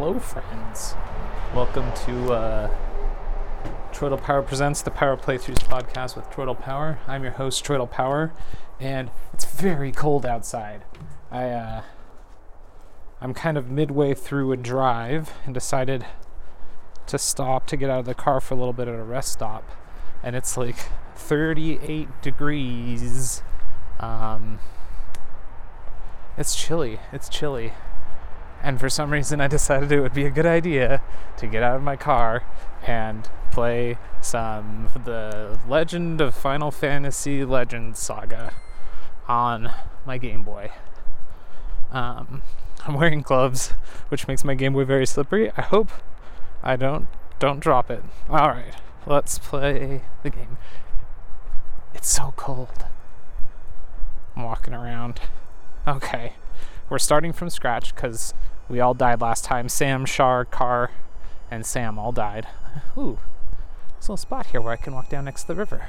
Hello, friends. Welcome to uh, Troidal Power Presents the Power Playthroughs podcast with Troidal Power. I'm your host, Troidal Power, and it's very cold outside. I, uh, I'm kind of midway through a drive and decided to stop to get out of the car for a little bit at a rest stop, and it's like 38 degrees. Um, it's chilly. It's chilly. And for some reason, I decided it would be a good idea to get out of my car and play some the Legend of Final Fantasy Legends Saga on my Game Boy. Um, I'm wearing gloves, which makes my Game Boy very slippery. I hope I don't don't drop it. All right, let's play the game. It's so cold. I'm walking around. Okay, we're starting from scratch because we all died last time. Sam, Shar, Car, and Sam all died. Ooh, there's a little spot here where I can walk down next to the river.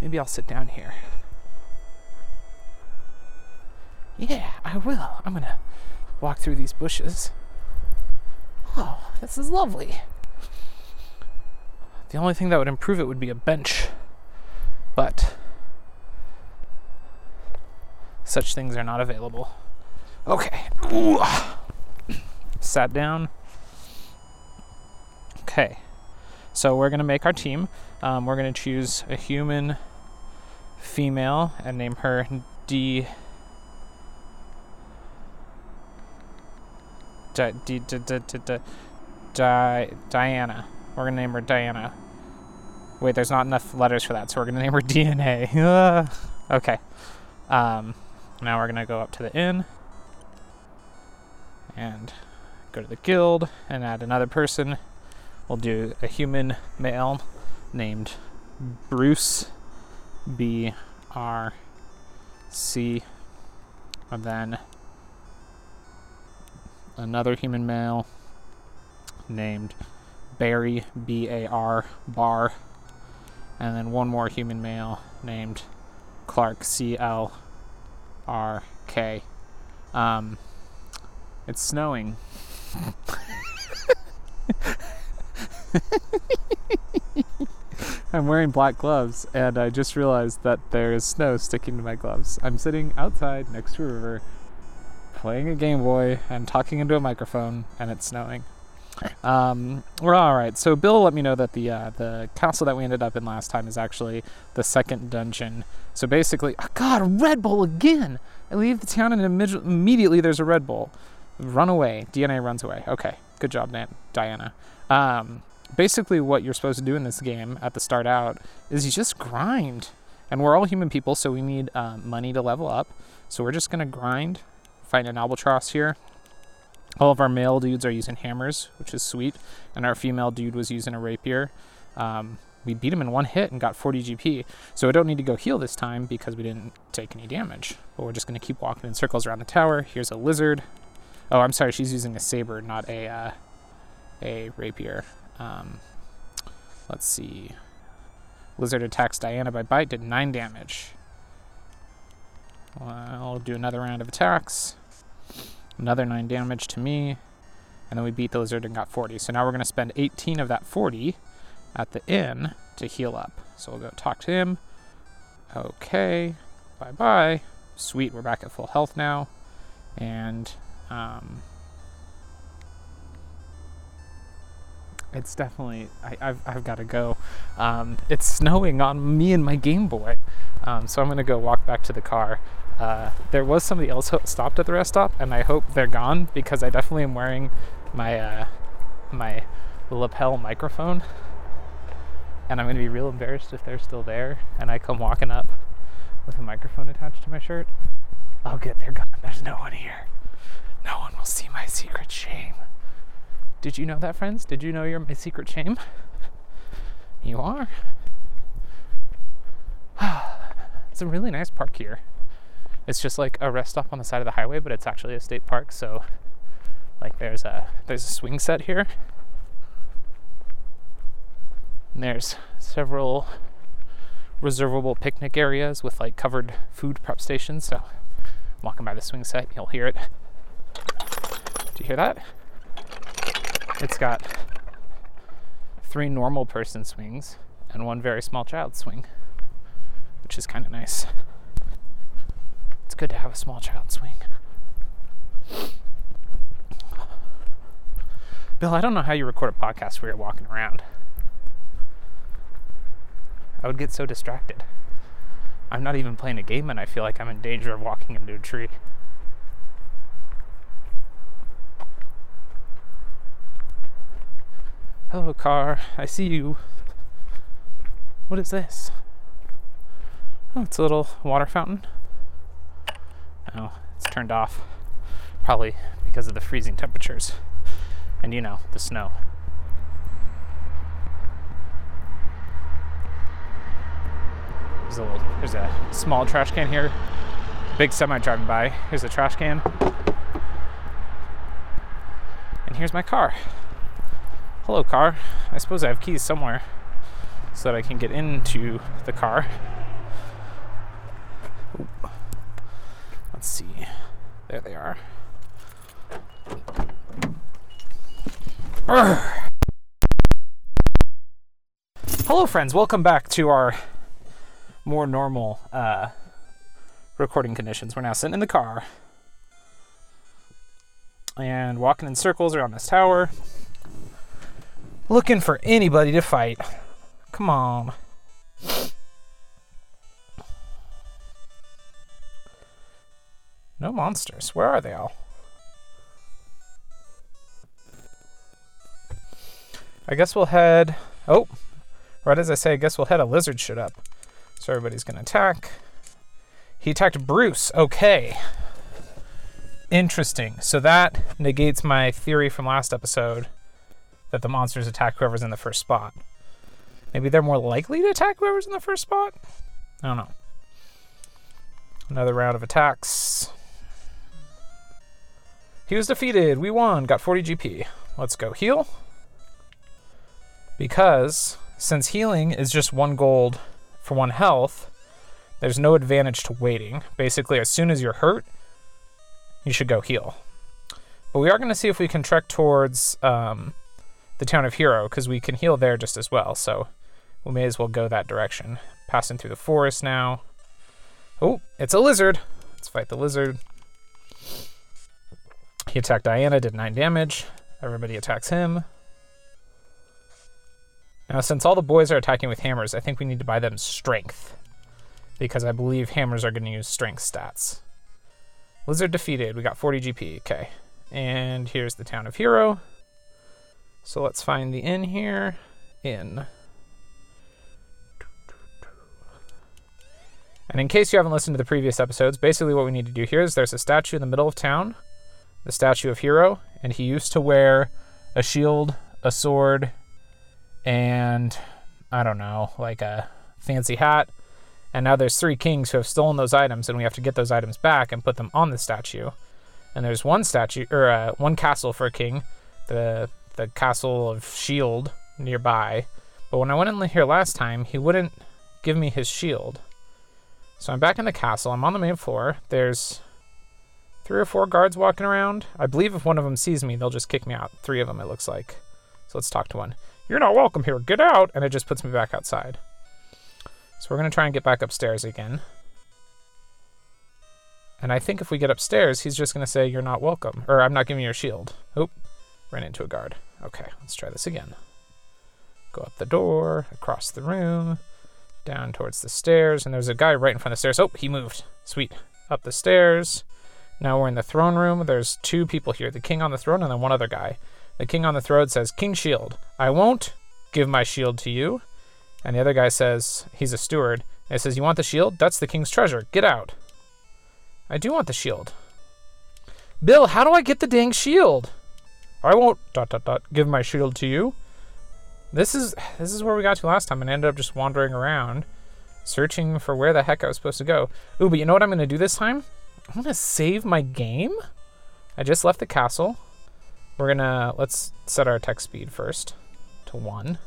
Maybe I'll sit down here. Yeah, I will. I'm gonna walk through these bushes. Oh, this is lovely. The only thing that would improve it would be a bench. But such things are not available. Okay. Ooh. Sat down. Okay. So we're going to make our team. Um, we're going to choose a human female and name her D. Di- Di- Di- Di- Di- Diana. We're going to name her Diana. Wait, there's not enough letters for that, so we're going to name her DNA. okay. Um, now we're going to go up to the inn and go to the guild and add another person. We'll do a human male named Bruce B R C and then another human male named Barry B A R Bar and then one more human male named Clark C L R K. Um, it's snowing. I'm wearing black gloves, and I just realized that there is snow sticking to my gloves. I'm sitting outside next to a river, playing a Game Boy and talking into a microphone, and it's snowing. Um, we're all right. So Bill let me know that the uh, the castle that we ended up in last time is actually the second dungeon. So basically, oh God, a Red Bull again! I leave the town and imme- immediately there's a Red Bull. Run away. DNA runs away. Okay, good job, Diana. Um, basically, what you're supposed to do in this game at the start out is you just grind. And we're all human people, so we need uh, money to level up. So we're just gonna grind. Find an albatross here. All of our male dudes are using hammers, which is sweet, and our female dude was using a rapier. Um, we beat him in one hit and got 40 GP, so we don't need to go heal this time because we didn't take any damage. But we're just going to keep walking in circles around the tower. Here's a lizard. Oh, I'm sorry, she's using a saber, not a uh, a rapier. Um, let's see. Lizard attacks Diana by bite, did 9 damage. Well, I'll do another round of attacks another 9 damage to me, and then we beat the lizard and got 40. So now we're going to spend 18 of that 40 at the inn to heal up. So we'll go talk to him. Okay, bye bye. Sweet, we're back at full health now. And, um, it's definitely, I, have I've got to go. Um, it's snowing on me and my Game Boy. Um, so I'm to go walk back to the car. Uh, there was somebody else who stopped at the rest stop, and I hope they're gone because I definitely am wearing my uh, my lapel microphone, and I'm gonna be real embarrassed if they're still there and I come walking up with a microphone attached to my shirt. Oh, good, they're gone. There's no one here. No one will see my secret shame. Did you know that, friends? Did you know you're my secret shame? You are. it's a really nice park here. It's just like a rest stop on the side of the highway, but it's actually a state park. So, like, there's a there's a swing set here. And there's several reservable picnic areas with like covered food prep stations. So, walking by the swing set, you'll hear it. You hear that? It's got three normal person swings and one very small child swing, which is kind of nice. It's good to have a small child swing. Bill, I don't know how you record a podcast where you're walking around. I would get so distracted. I'm not even playing a game and I feel like I'm in danger of walking into a tree. Hello, car. I see you. What is this? Oh, it's a little water fountain. Oh, it's turned off. Probably because of the freezing temperatures. And you know, the snow. There's a, little, there's a small trash can here. Big semi driving by. Here's a trash can. And here's my car. Hello, car. I suppose I have keys somewhere so that I can get into the car. Let's see. There they are. Urgh. Hello, friends. Welcome back to our more normal uh, recording conditions. We're now sitting in the car and walking in circles around this tower, looking for anybody to fight. Come on. No monsters. Where are they all? I guess we'll head. Oh, right as I say, I guess we'll head. A lizard shit up. So everybody's to attack. He attacked Bruce. Okay. Interesting. So that negates my theory from last episode that the monsters attack whoever's in the first spot. Maybe they're more likely to attack whoever's in the first spot? I don't know. Another round of attacks. He was defeated. We won. Got 40 GP. Let's go heal. Because since healing is just one gold for one health, there's no advantage to waiting. Basically, as soon as you're hurt, you should go heal. But we are going to see if we can trek towards um, the town of Hero, because we can heal there just as well. So we may as well go that direction. Passing through the forest now. Oh, it's a lizard. Let's fight the lizard. He attacked Diana, did 9 damage. Everybody attacks him. Now, since all the boys are attacking with hammers, I think we need to buy them strength. Because I believe hammers are going to use strength stats. Lizard defeated. We got 40 GP. Okay. And here's the town of Hero. So let's find the inn here. Inn. And in case you haven't listened to the previous episodes, basically what we need to do here is there's a statue in the middle of town, the statue of Hero, and he used to wear a shield, a sword, and I don't know, like a fancy hat. And now there's three kings who have stolen those items, and we have to get those items back and put them on the statue. And there's one statue or uh, one castle for a king, the the castle of Shield nearby. But when I went in here last time, he wouldn't give me his shield. So I'm back in the castle. I'm on the main floor. There's three or four guards walking around. I believe if one of them sees me, they'll just kick me out. Three of them, it looks like. So let's talk to one. You're not welcome here. Get out. And it just puts me back outside. So we're going to try and get back upstairs again. And I think if we get upstairs, he's just going to say, You're not welcome. Or I'm not giving you a shield. Oop. Ran into a guard. Okay, let's try this again. Go up the door, across the room, down towards the stairs. And there's a guy right in front of the stairs. Oh, he moved. Sweet. Up the stairs. Now we're in the throne room. There's two people here the king on the throne and then one other guy. The king on the throne says, King Shield, I won't give my shield to you. And the other guy says, he's a steward. And he says, You want the shield? That's the king's treasure. Get out. I do want the shield. Bill, how do I get the dang shield? I won't dot dot dot give my shield to you. This is this is where we got to last time and ended up just wandering around, searching for where the heck I was supposed to go. Ooh, but you know what I'm gonna do this time? I'm gonna save my game. I just left the castle. We're gonna, let's set our attack speed first to one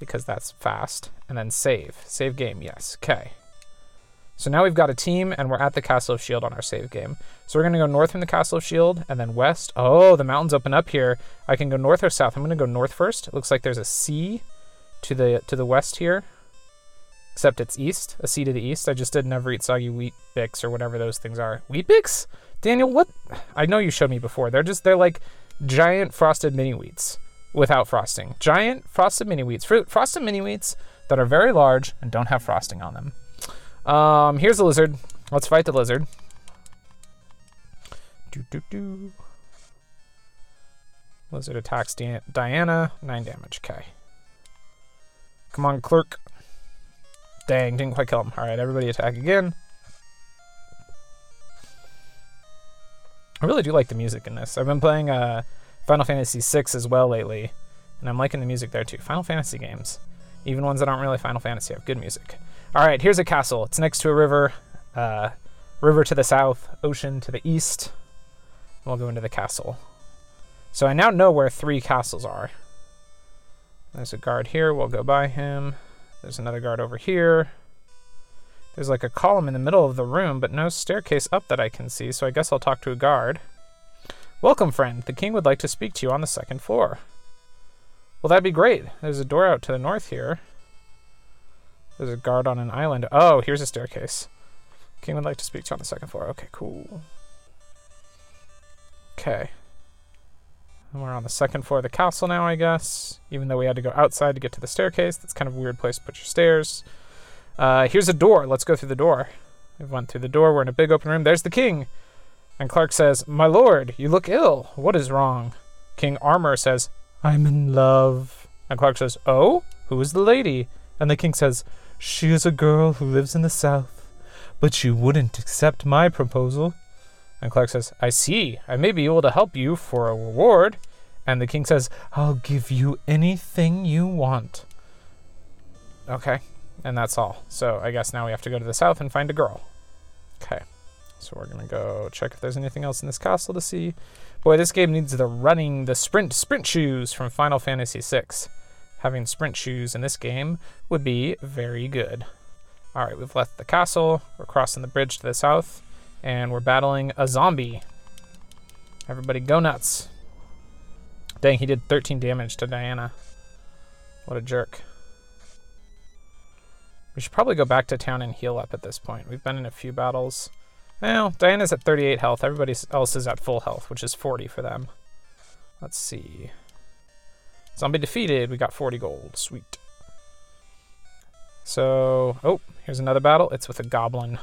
because that's fast and then save. Save game, yes. Okay. So now we've got a team, and we're at the Castle of Shield on our save game. So we're gonna go north from the Castle of Shield, and then west. Oh, the mountains open up here. I can go north or south. I'm gonna go north first. It looks like there's a sea to the to the west here, except it's east. A sea to the east. I just did never eat soggy wheat bix or whatever those things are. Wheat bix? Daniel, what? I know you showed me before. They're just they're like giant frosted mini wheats without frosting. Giant frosted mini wheats. Fruit frosted mini wheats that are very large and don't have frosting on them. Um, here's the lizard. Let's fight the lizard. Do do do. Lizard attacks Di- Diana. Nine damage. Okay. Come on, clerk. Dang, didn't quite kill him. All right, everybody attack again. I really do like the music in this. I've been playing uh, Final Fantasy VI as well lately, and I'm liking the music there too. Final Fantasy games, even ones that aren't really Final Fantasy, have good music. All right, here's a castle. It's next to a river. Uh, river to the south, ocean to the east. We'll go into the castle. So I now know where three castles are. There's a guard here. We'll go by him. There's another guard over here. There's like a column in the middle of the room, but no staircase up that I can see, so I guess I'll talk to a guard. Welcome, friend. The king would like to speak to you on the second floor. Well, that'd be great. There's a door out to the north here. There's a guard on an island. Oh, here's a staircase. King would like to speak to you on the second floor. Okay, cool. Okay. And we're on the second floor of the castle now, I guess. Even though we had to go outside to get to the staircase. That's kind of a weird place to put your stairs. Uh, here's a door. Let's go through the door. We went through the door. We're in a big open room. There's the king. And Clark says, My lord, you look ill. What is wrong? King Armor says, I'm in love. And Clark says, Oh? Who is the lady? And the king says, She is a girl who lives in the south, but she wouldn't accept my proposal. And Clark says, I see. I may be able to help you for a reward. And the king says, I'll give you anything you want. Okay, and that's all. So I guess now we have to go to the south and find a girl. Okay, so we're gonna go check if there's anything else in this castle to see. Boy, this game needs the running, the sprint, sprint shoes from Final Fantasy VI. Having sprint shoes in this game would be very good. All right, we've left the castle. We're crossing the bridge to the south, and we're battling a zombie. Everybody go nuts. Dang, he did 13 damage to Diana. What a jerk. We should probably go back to town and heal up at this point. We've been in a few battles. Well, Diana's at 38 health. Everybody else is at full health, which is 40 for them. Let's see. Zombie defeated. We got 40 gold. Sweet. So, oh, here's another battle. It's with a goblin.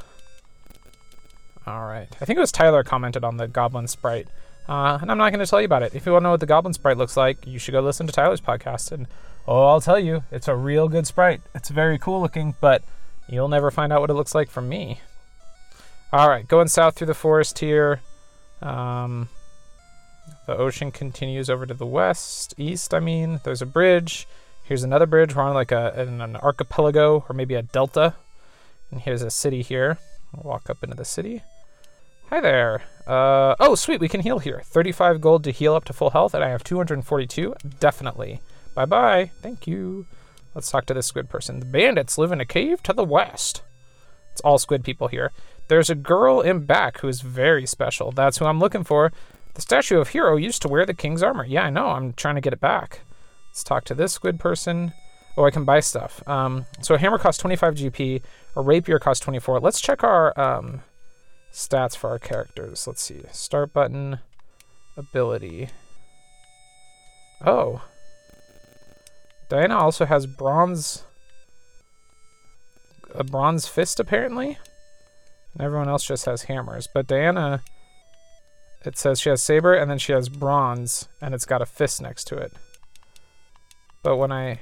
All right. I think it was Tyler commented on the goblin sprite. Uh, and I'm not going to tell you about it. If you want to know what the goblin sprite looks like, you should go listen to Tyler's podcast. And oh, I'll tell you, it's a real good sprite. It's very cool looking, but you'll never find out what it looks like from me. All right, going south through the forest here. Um, the ocean continues over to the west, east. I mean, there's a bridge. Here's another bridge. We're on like a an archipelago or maybe a delta. And here's a city here. I'll walk up into the city. Hi there. Uh, oh, sweet, we can heal here. 35 gold to heal up to full health, and I have 242. Definitely. Bye bye. Thank you. Let's talk to this squid person. The bandits live in a cave to the west. It's all squid people here. There's a girl in back who is very special. That's who I'm looking for. The statue of Hero used to wear the king's armor. Yeah, I know. I'm trying to get it back. Let's talk to this squid person. Oh, I can buy stuff. Um, so a hammer costs 25 GP. A rapier costs 24. Let's check our um, stats for our characters. Let's see. Start button, ability. Oh. Diana also has bronze. A bronze fist, apparently. And everyone else just has hammers. But Diana, it says she has saber and then she has bronze and it's got a fist next to it. But when I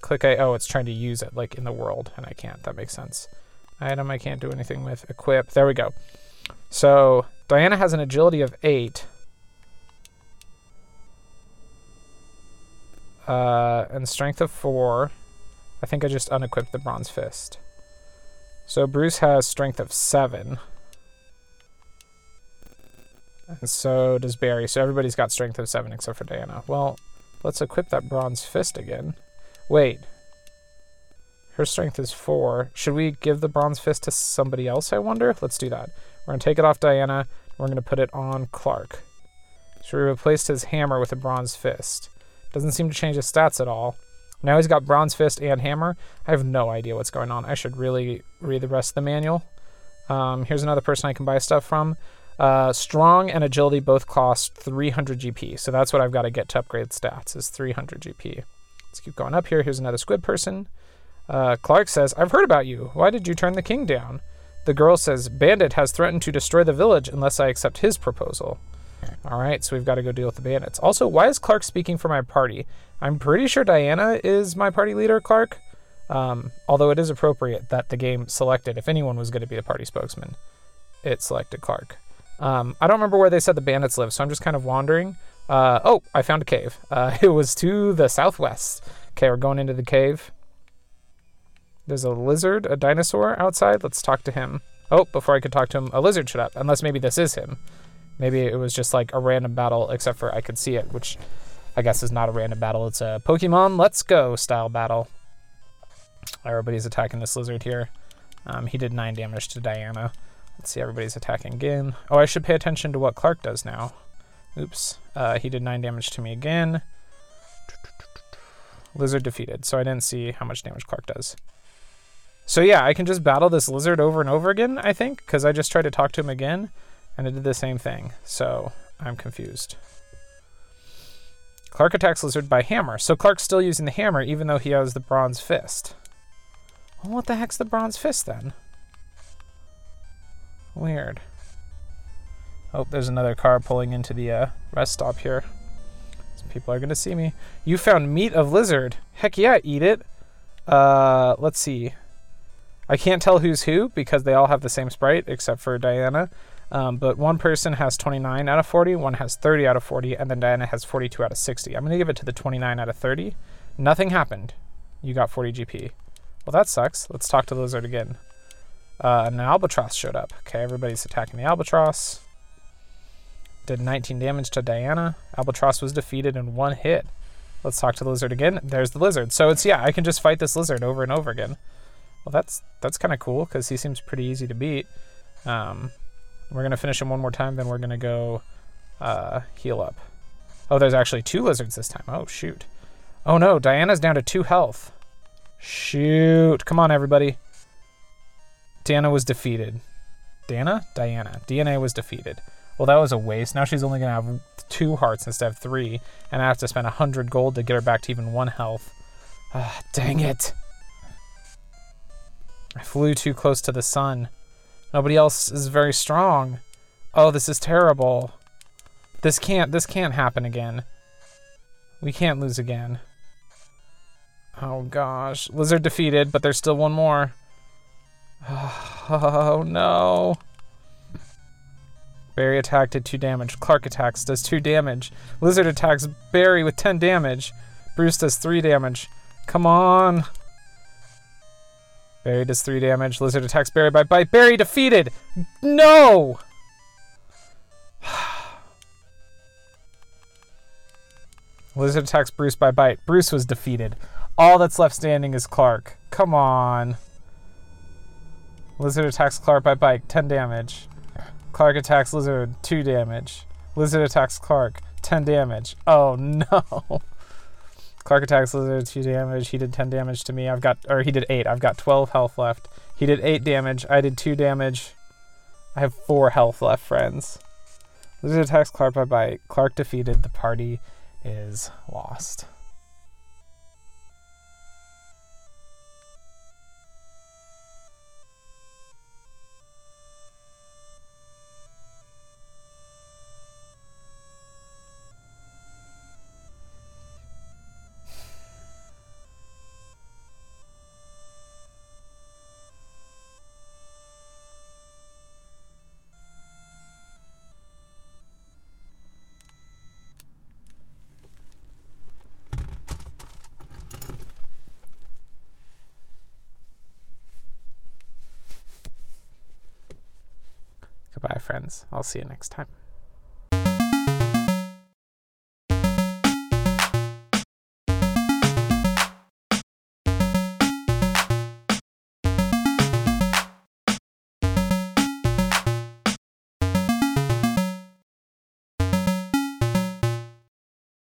click A, oh, it's trying to use it like in the world and I can't. That makes sense. Item I can't do anything with. Equip. There we go. So Diana has an agility of 8. Uh, and strength of 4. I think I just unequipped the bronze fist. So Bruce has strength of 7. And so does Barry. So everybody's got strength of 7 except for Diana. Well, let's equip that bronze fist again. Wait. Her strength is four. Should we give the bronze fist to somebody else? I wonder. Let's do that. We're gonna take it off Diana. We're gonna put it on Clark. So we replaced his hammer with a bronze fist. Doesn't seem to change his stats at all. Now he's got bronze fist and hammer. I have no idea what's going on. I should really read the rest of the manual. Um, here's another person I can buy stuff from. Uh, strong and agility both cost 300 GP, so that's what I've got to get to upgrade stats is 300 GP. Let's keep going up here. Here's another squid person. Uh, Clark says, "I've heard about you. Why did you turn the king down?" The girl says, "Bandit has threatened to destroy the village unless I accept his proposal." All right, so we've got to go deal with the bandits. Also, why is Clark speaking for my party? I'm pretty sure Diana is my party leader, Clark. Um, although it is appropriate that the game selected, if anyone was going to be the party spokesman, it selected Clark. Um, I don't remember where they said the bandits live, so I'm just kind of wandering. Uh, oh, I found a cave. Uh, it was to the southwest. Okay, we're going into the cave. There's a lizard, a dinosaur outside. Let's talk to him. Oh, before I could talk to him, a lizard showed up. Unless maybe this is him. Maybe it was just like a random battle, except for I could see it, which I guess is not a random battle. It's a Pokemon Let's Go style battle. Everybody's attacking this lizard here. Um, he did 9 damage to Diana. Let's see, everybody's attacking again. Oh, I should pay attention to what Clark does now. Oops. Uh, he did 9 damage to me again. Lizard defeated, so I didn't see how much damage Clark does. So yeah, I can just battle this lizard over and over again, I think, because I just tried to talk to him again, and it did the same thing. So I'm confused. Clark attacks lizard by hammer, so Clark's still using the hammer even though he has the bronze fist. Well, what the heck's the bronze fist then? Weird. Oh, there's another car pulling into the uh, rest stop here. Some people are gonna see me. You found meat of lizard. Heck yeah, eat it. Uh, let's see. I can't tell who's who because they all have the same sprite except for Diana. Um, but one person has 29 out of 40, one has 30 out of 40, and then Diana has 42 out of 60. I'm gonna give it to the 29 out of 30. Nothing happened. You got 40 GP. Well, that sucks. Let's talk to the lizard again. Uh, an albatross showed up. Okay, everybody's attacking the albatross. Did 19 damage to Diana. Albatross was defeated in one hit. Let's talk to the lizard again. There's the lizard. So it's yeah, I can just fight this lizard over and over again. Well, that's that's kind of cool because he seems pretty easy to beat. Um, we're gonna finish him one more time, then we're gonna go uh, heal up. Oh, there's actually two lizards this time. Oh shoot. Oh no, Diana's down to two health. Shoot! Come on, everybody. Diana was defeated. Dana? Diana. DNA was defeated. Well, that was a waste. Now she's only going to have two hearts instead of three, and I have to spend a 100 gold to get her back to even one health. Ah, dang it. I flew too close to the sun. Nobody else is very strong. Oh, this is terrible. This can't this can't happen again. We can't lose again. Oh gosh. Lizard defeated, but there's still one more. Oh no. Barry attack did 2 damage. Clark attacks does 2 damage. Lizard attacks Barry with 10 damage. Bruce does 3 damage. Come on. Barry does 3 damage. Lizard attacks Barry by bite. Barry defeated! No! Lizard attacks Bruce by bite. Bruce was defeated. All that's left standing is Clark. Come on. Lizard attacks Clark by bite, 10 damage. Clark attacks Lizard, 2 damage. Lizard attacks Clark, 10 damage. Oh no. Clark attacks Lizard, 2 damage. He did 10 damage to me. I've got, or he did 8. I've got 12 health left. He did 8 damage. I did 2 damage. I have 4 health left, friends. Lizard attacks Clark by bite. Clark defeated. The party is lost. Friends. I'll see you next time.